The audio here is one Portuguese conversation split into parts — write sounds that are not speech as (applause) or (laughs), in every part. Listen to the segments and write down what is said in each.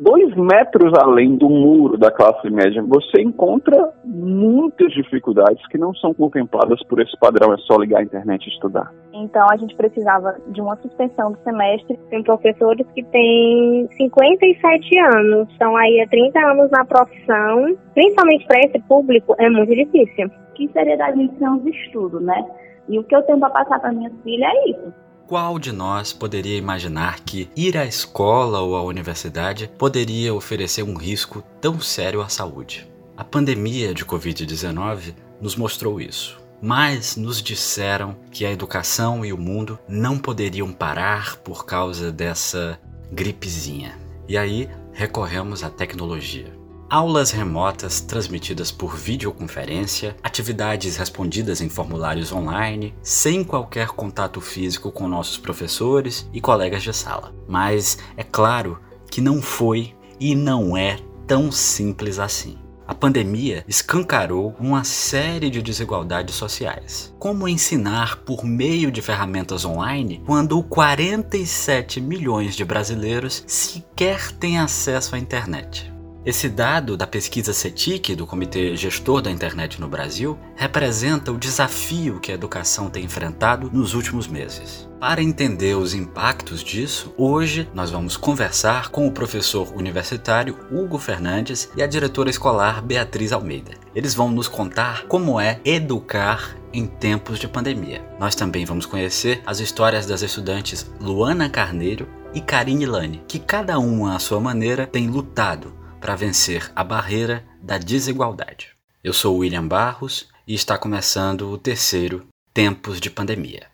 dois metros além do muro da classe média, você encontra muitas dificuldades que não são contempladas por esse padrão, é só ligar a internet e estudar. Então a gente precisava de uma suspensão do semestre. Tem professores que têm 57 anos, estão aí há 30 anos na profissão. Principalmente para esse público é muito difícil. Que seriedade em os estudos, né? E o que eu tenho para passar para minha filha é isso qual de nós poderia imaginar que ir à escola ou à universidade poderia oferecer um risco tão sério à saúde? A pandemia de Covid-19 nos mostrou isso. Mas nos disseram que a educação e o mundo não poderiam parar por causa dessa gripezinha. E aí recorremos à tecnologia aulas remotas transmitidas por videoconferência, atividades respondidas em formulários online, sem qualquer contato físico com nossos professores e colegas de sala. Mas é claro que não foi e não é tão simples assim. A pandemia escancarou uma série de desigualdades sociais. Como ensinar por meio de ferramentas online quando 47 milhões de brasileiros sequer têm acesso à internet? Esse dado da pesquisa CETIC, do Comitê Gestor da Internet no Brasil, representa o desafio que a educação tem enfrentado nos últimos meses. Para entender os impactos disso, hoje nós vamos conversar com o professor universitário Hugo Fernandes e a diretora escolar Beatriz Almeida. Eles vão nos contar como é educar em tempos de pandemia. Nós também vamos conhecer as histórias das estudantes Luana Carneiro e Karine Lane, que cada uma à sua maneira tem lutado para vencer a barreira da desigualdade. Eu sou William Barros e está começando o terceiro Tempos de Pandemia.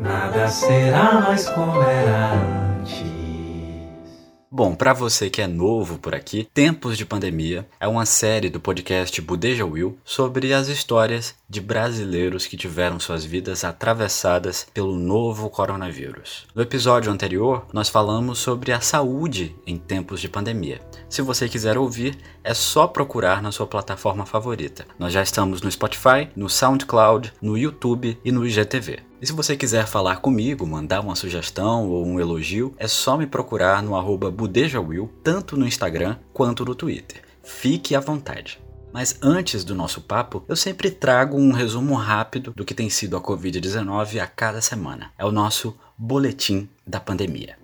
Nada será mais como era antes. Bom, para você que é novo por aqui, Tempos de Pandemia é uma série do podcast Budeja Will sobre as histórias de brasileiros que tiveram suas vidas atravessadas pelo novo coronavírus. No episódio anterior, nós falamos sobre a saúde em tempos de pandemia. Se você quiser ouvir, é só procurar na sua plataforma favorita. Nós já estamos no Spotify, no SoundCloud, no YouTube e no IGTV. E se você quiser falar comigo, mandar uma sugestão ou um elogio, é só me procurar no arroba budejawil, tanto no Instagram quanto no Twitter. Fique à vontade. Mas antes do nosso papo, eu sempre trago um resumo rápido do que tem sido a Covid-19 a cada semana. É o nosso boletim da pandemia.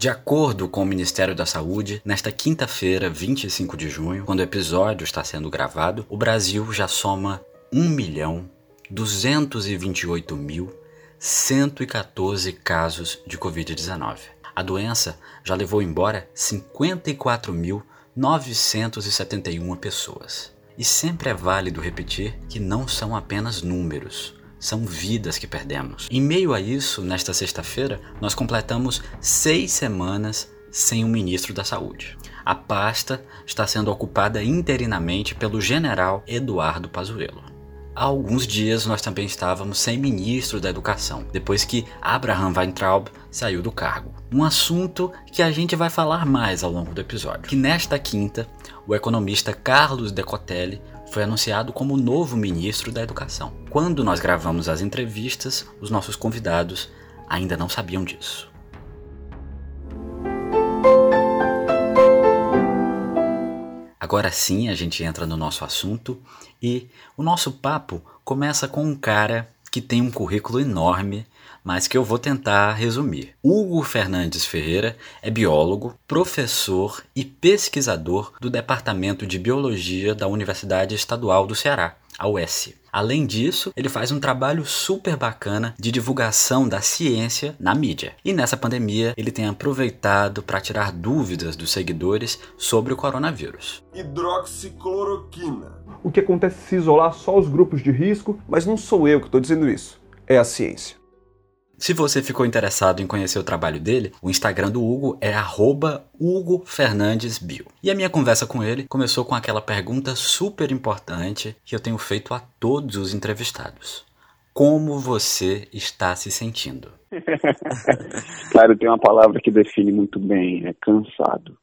De acordo com o Ministério da Saúde, nesta quinta-feira, 25 de junho, quando o episódio está sendo gravado, o Brasil já soma 1.228.114 casos de Covid-19. A doença já levou embora 54.971 pessoas. E sempre é válido repetir que não são apenas números são vidas que perdemos. Em meio a isso, nesta sexta-feira, nós completamos seis semanas sem um ministro da Saúde. A pasta está sendo ocupada interinamente pelo general Eduardo Pazuello. Há alguns dias nós também estávamos sem ministro da Educação, depois que Abraham Weintraub saiu do cargo. Um assunto que a gente vai falar mais ao longo do episódio. Que nesta quinta, o economista Carlos Decotelli foi anunciado como novo ministro da Educação. Quando nós gravamos as entrevistas, os nossos convidados ainda não sabiam disso. Agora sim a gente entra no nosso assunto e o nosso papo começa com um cara que tem um currículo enorme mas que eu vou tentar resumir. Hugo Fernandes Ferreira é biólogo, professor e pesquisador do Departamento de Biologia da Universidade Estadual do Ceará, a UES. Além disso, ele faz um trabalho super bacana de divulgação da ciência na mídia. E nessa pandemia, ele tem aproveitado para tirar dúvidas dos seguidores sobre o coronavírus. Hidroxicloroquina. O que acontece se isolar só os grupos de risco, mas não sou eu que estou dizendo isso, é a ciência. Se você ficou interessado em conhecer o trabalho dele, o Instagram do Hugo é @hugo_fernandesbio. E a minha conversa com ele começou com aquela pergunta super importante que eu tenho feito a todos os entrevistados. Como você está se sentindo? (laughs) claro, tem uma palavra que define muito bem, é cansado.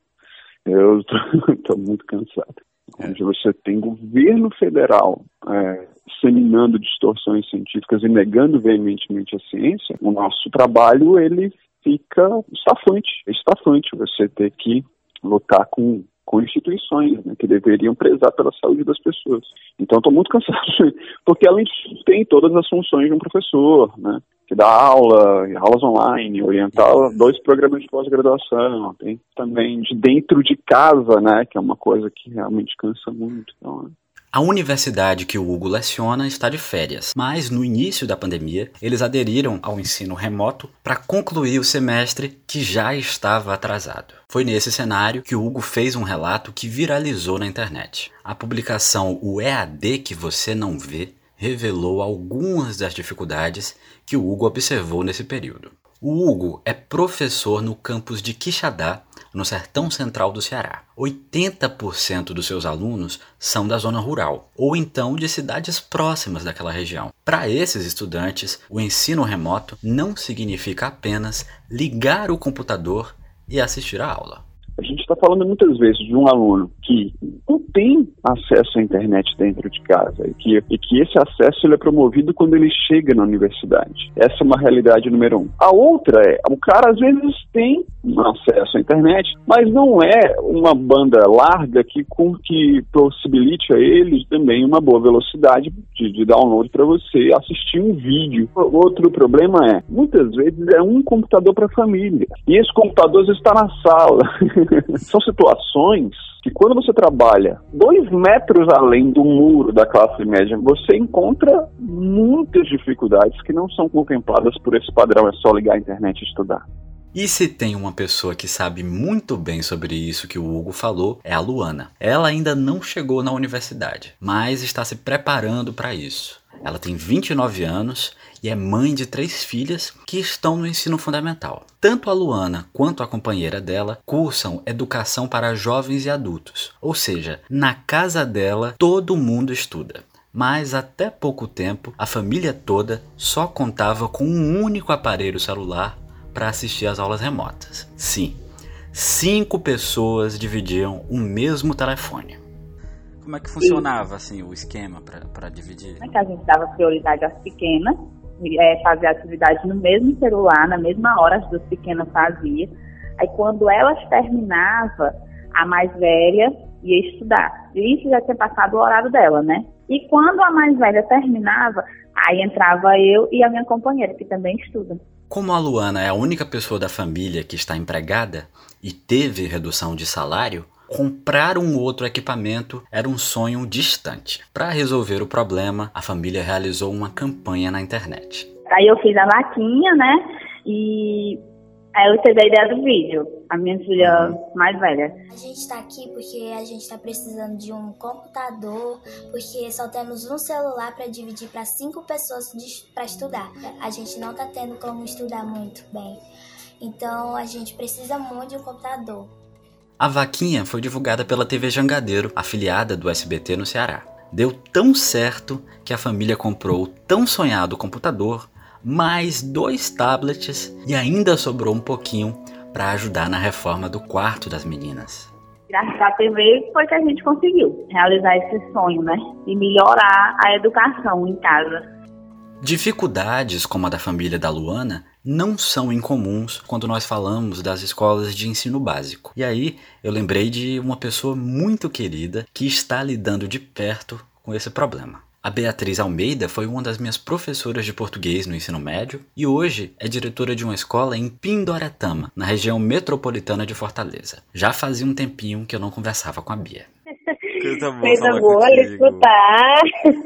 Eu (laughs) estou muito cansado. Onde você tem governo federal é, disseminando distorções científicas e negando veementemente a ciência, o nosso trabalho ele fica estafante, estafante você ter que lutar com com instituições né, que deveriam prezar pela saúde das pessoas. Então, estou muito (laughs) cansado, porque ela tem todas as funções de um professor, né, que dá aula, aulas online, orientar dois programas de pós-graduação, tem também de dentro de casa, né, que é uma coisa que realmente cansa muito. Então, a universidade que o Hugo leciona está de férias, mas no início da pandemia eles aderiram ao ensino remoto para concluir o semestre que já estava atrasado. Foi nesse cenário que o Hugo fez um relato que viralizou na internet. A publicação O EAD que você não vê revelou algumas das dificuldades que o Hugo observou nesse período. O Hugo é professor no campus de Quixadá, no sertão central do Ceará. 80% dos seus alunos são da zona rural, ou então de cidades próximas daquela região. Para esses estudantes, o ensino remoto não significa apenas ligar o computador e assistir a aula. A gente está falando muitas vezes de um aluno que não tem acesso à internet dentro de casa e que, e que esse acesso ele é promovido quando ele chega na universidade. Essa é uma realidade número um. A outra é, o cara às vezes tem acesso à internet, mas não é uma banda larga que, com, que possibilite a ele também uma boa velocidade de, de download para você assistir um vídeo. Outro problema é, muitas vezes é um computador para a família e esse computador está na sala. (laughs) São situações que quando você trabalha dois metros além do muro da classe média, você encontra muitas dificuldades que não são contempladas por esse padrão, é só ligar a internet e estudar. E se tem uma pessoa que sabe muito bem sobre isso que o Hugo falou, é a Luana. Ela ainda não chegou na universidade, mas está se preparando para isso. Ela tem 29 anos e é mãe de três filhas que estão no ensino fundamental. Tanto a Luana quanto a companheira dela cursam educação para jovens e adultos, ou seja, na casa dela todo mundo estuda. Mas até pouco tempo a família toda só contava com um único aparelho celular para assistir às aulas remotas. Sim, cinco pessoas dividiam o mesmo telefone. Como é que funcionava assim o esquema para dividir? É que a gente dava prioridade às pequenas, é, fazia atividade no mesmo celular, na mesma hora as duas pequenas faziam. Aí quando elas terminavam, a mais velha ia estudar. E isso já tinha passado o horário dela, né? E quando a mais velha terminava, aí entrava eu e a minha companheira, que também estuda. Como a Luana é a única pessoa da família que está empregada e teve redução de salário, comprar um outro equipamento era um sonho distante. Para resolver o problema, a família realizou uma campanha na internet. Aí eu fiz a vaquinha, né? E aí eu tive a ideia do vídeo, a minha filha mais velha. A gente está aqui porque a gente está precisando de um computador, porque só temos um celular para dividir para cinco pessoas para estudar. A gente não está tendo como estudar muito bem. Então a gente precisa muito de um computador. A vaquinha foi divulgada pela TV Jangadeiro, afiliada do SBT no Ceará. Deu tão certo que a família comprou o tão sonhado computador, mais dois tablets e ainda sobrou um pouquinho para ajudar na reforma do quarto das meninas. Graças à TV foi que a gente conseguiu realizar esse sonho, né? E melhorar a educação em casa. Dificuldades como a da família da Luana não são incomuns quando nós falamos das escolas de ensino básico. E aí eu lembrei de uma pessoa muito querida que está lidando de perto com esse problema. A Beatriz Almeida foi uma das minhas professoras de português no ensino médio e hoje é diretora de uma escola em Pindoretama, na região metropolitana de Fortaleza. Já fazia um tempinho que eu não conversava com a Bia. Coisa boa, Coisa boa escutar.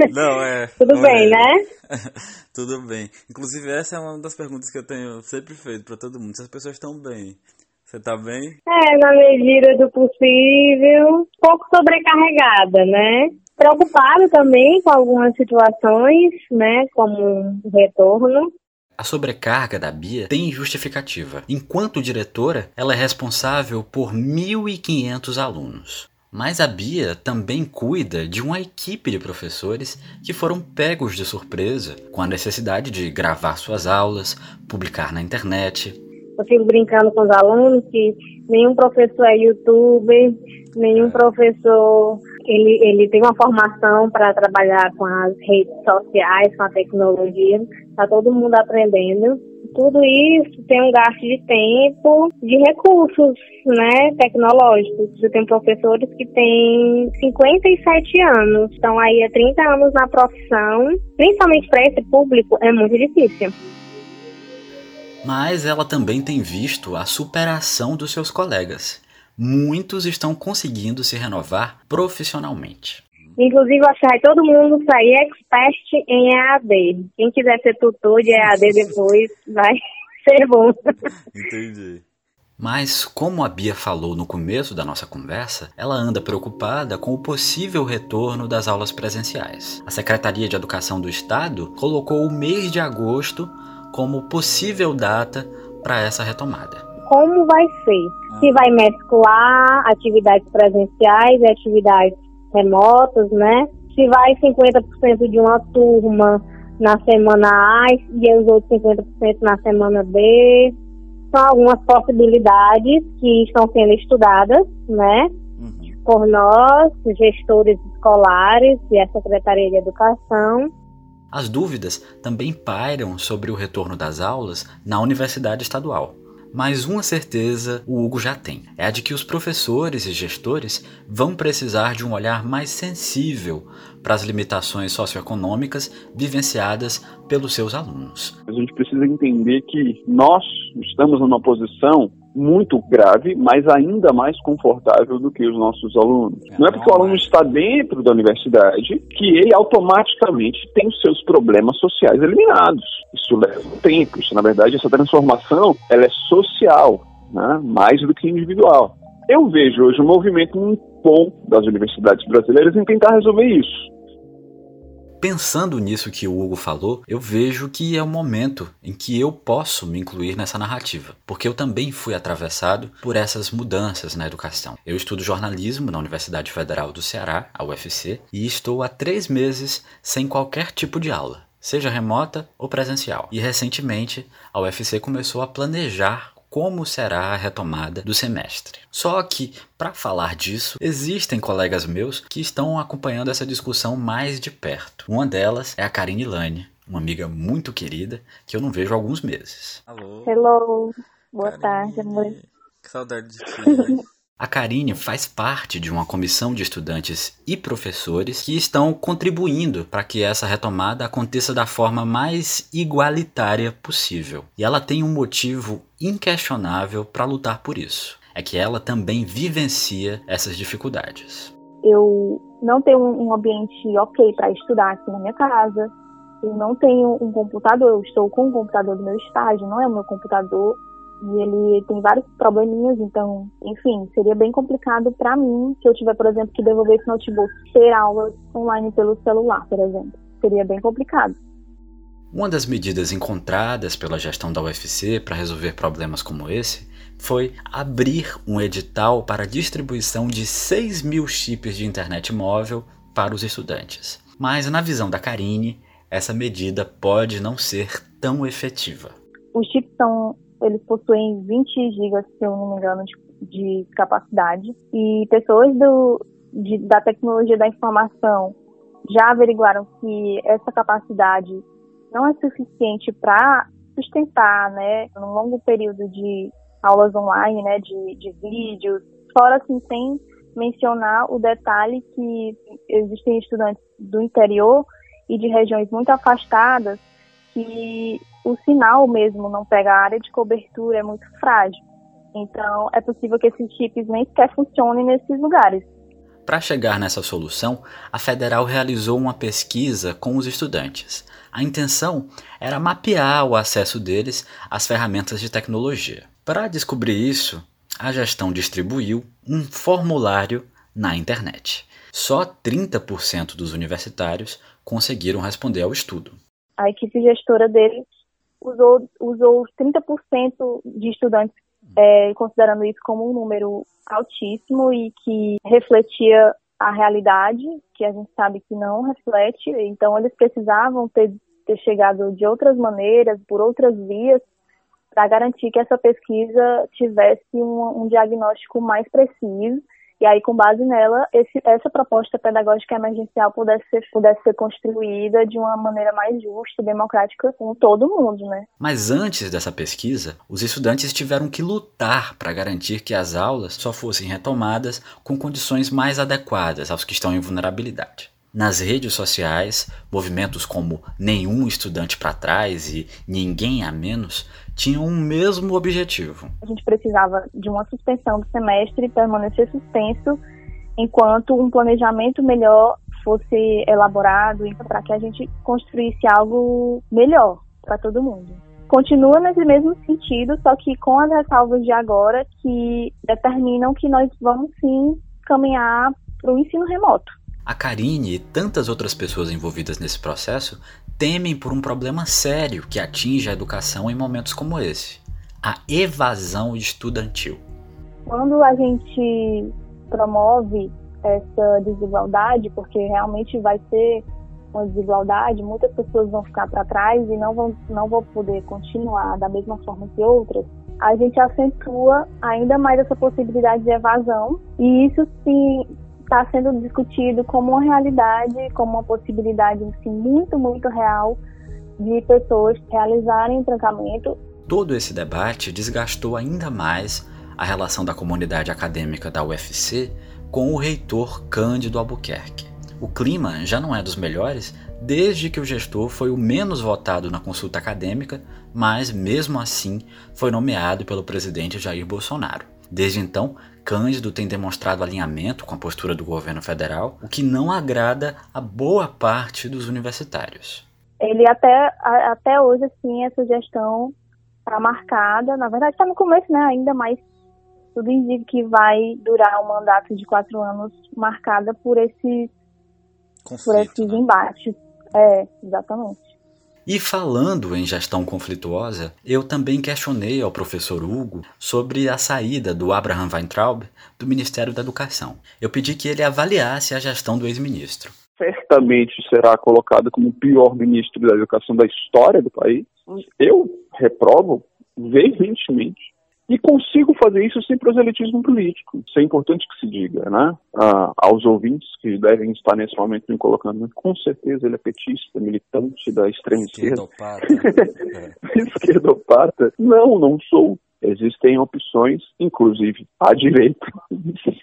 Não, é. (laughs) Tudo não bem, é. né? (laughs) Tudo bem. Inclusive, essa é uma das perguntas que eu tenho sempre feito para todo mundo. Se as pessoas estão bem. Você tá bem? É, na medida do possível. Pouco sobrecarregada, né? Preocupada também com algumas situações, né? Como retorno. A sobrecarga da Bia tem justificativa. Enquanto diretora, ela é responsável por 1.500 alunos. Mas a Bia também cuida de uma equipe de professores que foram pegos de surpresa com a necessidade de gravar suas aulas, publicar na internet. Eu fico brincando com os alunos que nenhum professor é youtuber, nenhum professor Ele, ele tem uma formação para trabalhar com as redes sociais, com a tecnologia. Está todo mundo aprendendo. Tudo isso tem um gasto de tempo, de recursos, né, tecnológicos. Você tem professores que têm 57 anos, estão aí há 30 anos na profissão. Principalmente para esse público, é muito difícil mas ela também tem visto a superação dos seus colegas. Muitos estão conseguindo se renovar profissionalmente. Inclusive, eu acho que vai todo mundo sair expert em EAD. Quem quiser ser tutor de EAD (laughs) depois vai (laughs) ser bom. Entendi. Mas, como a Bia falou no começo da nossa conversa, ela anda preocupada com o possível retorno das aulas presenciais. A Secretaria de Educação do Estado colocou o mês de agosto como possível data para essa retomada. Como vai ser? Se vai mesclar atividades presenciais e atividades remotas, né? Se vai 50% de uma turma na semana A e os outros 50% na semana B. São algumas possibilidades que estão sendo estudadas, né? Uhum. Por nós, gestores escolares e a Secretaria de Educação. As dúvidas também pairam sobre o retorno das aulas na Universidade Estadual. Mas uma certeza o Hugo já tem: é a de que os professores e gestores vão precisar de um olhar mais sensível para as limitações socioeconômicas vivenciadas pelos seus alunos. A gente precisa entender que nós estamos numa posição muito grave, mas ainda mais confortável do que os nossos alunos. É, não é porque o aluno está dentro da universidade que ele automaticamente tem os seus problemas sociais eliminados. Isso leva tempo. Isso, na verdade, essa transformação ela é social, né? mais do que individual. Eu vejo hoje um movimento muito bom das universidades brasileiras em tentar resolver isso. Pensando nisso que o Hugo falou, eu vejo que é o momento em que eu posso me incluir nessa narrativa, porque eu também fui atravessado por essas mudanças na educação. Eu estudo jornalismo na Universidade Federal do Ceará, a UFC, e estou há três meses sem qualquer tipo de aula seja remota ou presencial. E recentemente a UFC começou a planejar como será a retomada do semestre. Só que, para falar disso, existem colegas meus que estão acompanhando essa discussão mais de perto. Uma delas é a Karine Lane, uma amiga muito querida que eu não vejo há alguns meses. Alô. Hello. Boa Karine. tarde, amor. Que saudade de ti, (laughs) A Karine faz parte de uma comissão de estudantes e professores que estão contribuindo para que essa retomada aconteça da forma mais igualitária possível. E ela tem um motivo inquestionável para lutar por isso. É que ela também vivencia essas dificuldades. Eu não tenho um ambiente ok para estudar aqui na minha casa. Eu não tenho um computador. Eu estou com o computador do meu estágio, não é o meu computador e ele tem vários probleminhas, então, enfim, seria bem complicado para mim se eu tiver, por exemplo, que devolver esse notebook, ter aulas online pelo celular, por exemplo. Seria bem complicado. Uma das medidas encontradas pela gestão da UFC para resolver problemas como esse foi abrir um edital para distribuição de 6 mil chips de internet móvel para os estudantes. Mas, na visão da Karine, essa medida pode não ser tão efetiva. Os chips são eles possuem 20 GB, se eu não me engano, de, de capacidade. E pessoas do, de, da tecnologia da informação já averiguaram que essa capacidade não é suficiente para sustentar, né, num longo período de aulas online, né, de, de vídeos, fora assim, sem mencionar o detalhe que existem estudantes do interior e de regiões muito afastadas que o sinal mesmo não pega a área de cobertura, é muito frágil. Então, é possível que esses chips nem sequer funcionem nesses lugares. Para chegar nessa solução, a federal realizou uma pesquisa com os estudantes. A intenção era mapear o acesso deles às ferramentas de tecnologia. Para descobrir isso, a gestão distribuiu um formulário na internet. Só 30% dos universitários conseguiram responder ao estudo. A equipe gestora deles usou, usou 30% de estudantes, é, considerando isso como um número altíssimo e que refletia a realidade, que a gente sabe que não reflete, então eles precisavam ter, ter chegado de outras maneiras, por outras vias, para garantir que essa pesquisa tivesse um, um diagnóstico mais preciso e aí, com base nela, esse, essa proposta pedagógica emergencial pudesse ser, pudesse ser construída de uma maneira mais justa e democrática com todo mundo, né? Mas antes dessa pesquisa, os estudantes tiveram que lutar para garantir que as aulas só fossem retomadas com condições mais adequadas aos que estão em vulnerabilidade. Nas redes sociais, movimentos como Nenhum Estudante para Trás e Ninguém a Menos tinham o mesmo objetivo. A gente precisava de uma suspensão do semestre e permanecer suspenso enquanto um planejamento melhor fosse elaborado para que a gente construísse algo melhor para todo mundo. Continua nesse mesmo sentido, só que com as ressalvas de agora que determinam que nós vamos sim caminhar para o ensino remoto. A Karine e tantas outras pessoas envolvidas nesse processo temem por um problema sério que atinge a educação em momentos como esse: a evasão estudantil. Quando a gente promove essa desigualdade, porque realmente vai ser uma desigualdade, muitas pessoas vão ficar para trás e não vão, não vão poder continuar da mesma forma que outras, a gente acentua ainda mais essa possibilidade de evasão e isso se está sendo discutido como uma realidade, como uma possibilidade assim, muito, muito real de pessoas realizarem o trancamento. Todo esse debate desgastou ainda mais a relação da comunidade acadêmica da UFC com o reitor Cândido Albuquerque. O clima já não é dos melhores desde que o gestor foi o menos votado na consulta acadêmica, mas mesmo assim foi nomeado pelo presidente Jair Bolsonaro. Desde então, Cândido tem demonstrado alinhamento com a postura do governo federal, o que não agrada a boa parte dos universitários. Ele até, até hoje, assim, essa gestão está marcada, na verdade está no começo, né, ainda mais tudo indica que vai durar um mandato de quatro anos marcada por esses, Conflito, por esses né? embates. É, exatamente. E falando em gestão conflituosa, eu também questionei ao professor Hugo sobre a saída do Abraham Weintraub do Ministério da Educação. Eu pedi que ele avaliasse a gestão do ex-ministro. Certamente será colocado como o pior ministro da educação da história do país. Eu reprovo veementemente e consigo fazer isso sem proselitismo político. Isso é importante que se diga, né? Ah, aos ouvintes que devem estar nesse momento me colocando, com certeza ele é petista, militante da extrema esquerda. Esquerdopata. (laughs) Esquerdopata. Não, não sou. Existem opções, inclusive à direita,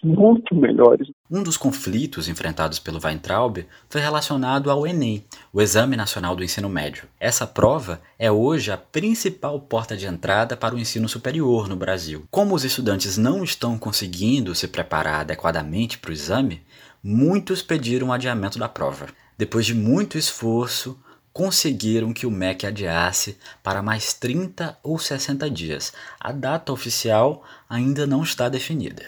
muito melhores. Um dos conflitos enfrentados pelo Weintraub foi relacionado ao Enem, o Exame Nacional do Ensino Médio. Essa prova é hoje a principal porta de entrada para o ensino superior no Brasil. Como os estudantes não estão conseguindo se preparar adequadamente para o exame, muitos pediram o adiamento da prova. Depois de muito esforço, conseguiram que o MEC adiasse para mais 30 ou 60 dias. A data oficial ainda não está definida.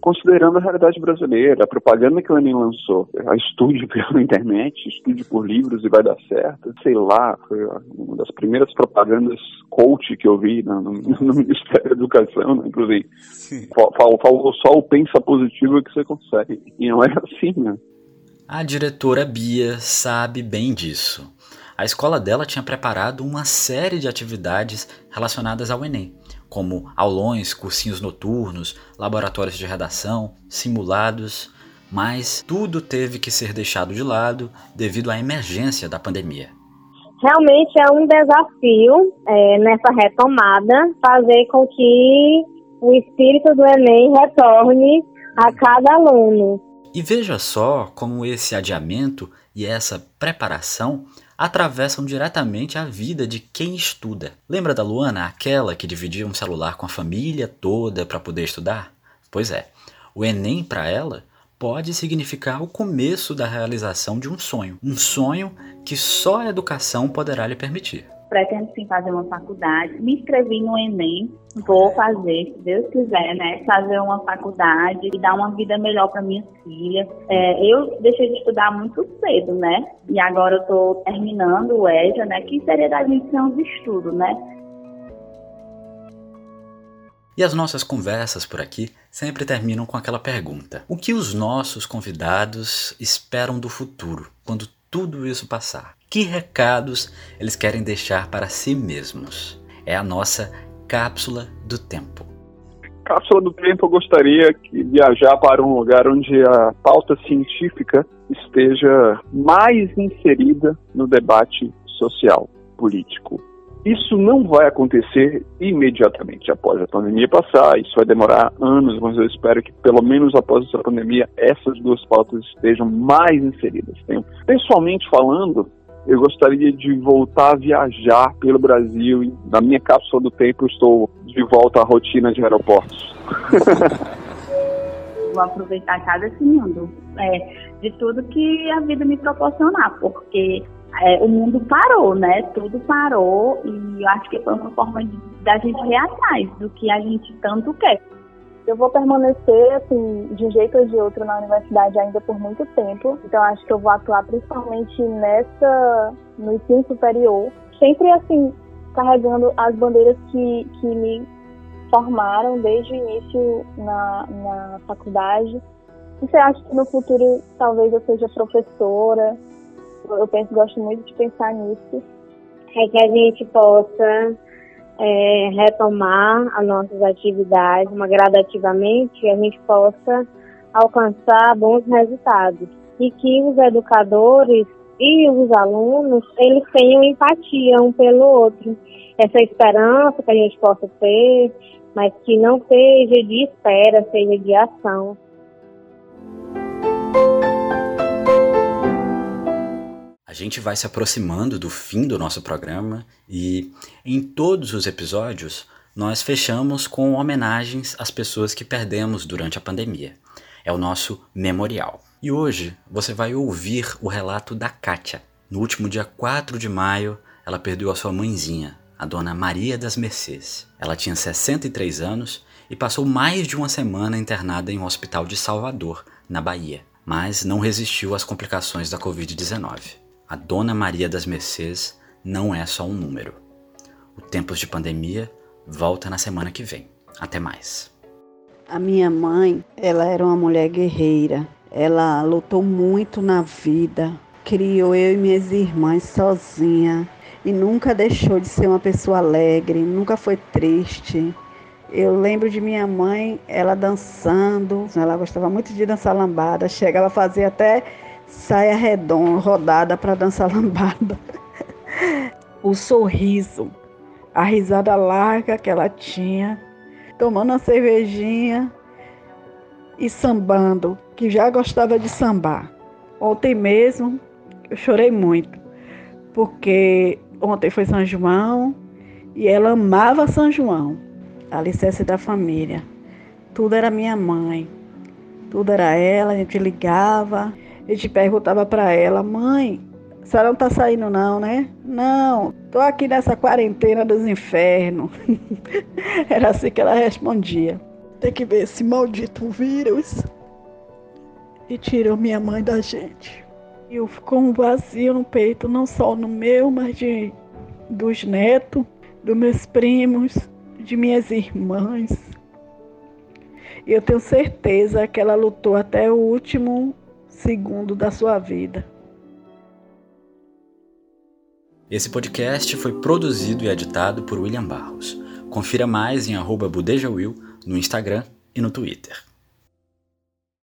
Considerando a realidade brasileira, a propaganda que o Enem lançou, a estude (laughs) pela internet, estude por livros e vai dar certo, sei lá, foi uma das primeiras propagandas coach que eu vi no, no, (laughs) no Ministério da Educação, né? inclusive. Falou, falou só o pensa positivo que você consegue. E não é assim, né? A diretora Bia sabe bem disso a escola dela tinha preparado uma série de atividades relacionadas ao Enem, como aulões, cursinhos noturnos, laboratórios de redação, simulados, mas tudo teve que ser deixado de lado devido à emergência da pandemia. Realmente é um desafio é, nessa retomada fazer com que o espírito do Enem retorne a cada aluno. E veja só como esse adiamento e essa preparação atravessam diretamente a vida de quem estuda. Lembra da Luana, aquela que dividia um celular com a família toda para poder estudar? Pois é, o Enem para ela pode significar o começo da realização de um sonho, um sonho que só a educação poderá lhe permitir pretendo sim fazer uma faculdade. Me inscrevi no Enem, vou fazer, se Deus quiser, né? Fazer uma faculdade e dar uma vida melhor para minha filha. É, eu deixei de estudar muito cedo, né? E agora eu estou terminando o EJA, né? Que seria da ser de estudo, né? E as nossas conversas por aqui sempre terminam com aquela pergunta: O que os nossos convidados esperam do futuro, quando tudo isso passar? Que recados eles querem deixar para si mesmos? É a nossa cápsula do tempo. cápsula do tempo, eu gostaria de viajar para um lugar onde a pauta científica esteja mais inserida no debate social, político. Isso não vai acontecer imediatamente após a pandemia passar, isso vai demorar anos, mas eu espero que pelo menos após essa pandemia essas duas pautas estejam mais inseridas. Pessoalmente falando, eu gostaria de voltar a viajar pelo Brasil e na minha cápsula do tempo estou de volta à rotina de aeroportos. (laughs) Vou aproveitar cada segundo é, de tudo que a vida me proporcionar, porque é, o mundo parou, né? Tudo parou e eu acho que foi uma forma de, da gente ir atrás do que a gente tanto quer. Eu vou permanecer, assim, de um jeito ou de outro na universidade ainda por muito tempo. Então, acho que eu vou atuar principalmente nessa, no ensino superior. Sempre, assim, carregando as bandeiras que, que me formaram desde o início na, na faculdade. Você acha que no futuro talvez eu seja professora? Eu penso, gosto muito de pensar nisso. É que a gente possa é, retomar as nossas atividades, uma gradativamente, a gente possa alcançar bons resultados. E que os educadores e os alunos, eles tenham empatia um pelo outro. Essa esperança que a gente possa ter, mas que não seja de espera, seja de ação. Gente vai se aproximando do fim do nosso programa e em todos os episódios nós fechamos com homenagens às pessoas que perdemos durante a pandemia. É o nosso memorial. E hoje você vai ouvir o relato da Kátia. No último dia 4 de maio, ela perdeu a sua mãezinha, a dona Maria das Mercês. Ela tinha 63 anos e passou mais de uma semana internada em um hospital de Salvador, na Bahia, mas não resistiu às complicações da Covid-19 a Dona Maria das Mercês não é só um número. O Tempos de Pandemia volta na semana que vem. Até mais. A minha mãe, ela era uma mulher guerreira. Ela lutou muito na vida, criou eu e minhas irmãs sozinha e nunca deixou de ser uma pessoa alegre, nunca foi triste. Eu lembro de minha mãe, ela dançando, ela gostava muito de dançar lambada, chegava a fazer até saia redonda, rodada para dançar (laughs) lambada. o sorriso, a risada larga que ela tinha, tomando uma cervejinha e sambando, que já gostava de sambar. Ontem mesmo eu chorei muito, porque ontem foi São João e ela amava São João, a licença da família. Tudo era minha mãe, tudo era ela, a gente ligava a gente perguntava para ela, mãe, a senhora não tá saindo não, né? Não, tô aqui nessa quarentena dos infernos. (laughs) Era assim que ela respondia. Tem que ver esse maldito vírus. E tirou minha mãe da gente. E eu ficou um vazio no peito, não só no meu, mas de, dos netos, dos meus primos, de minhas irmãs. E eu tenho certeza que ela lutou até o último segundo da sua vida. Esse podcast foi produzido e editado por William Barros. Confira mais em arroba no Instagram e no Twitter.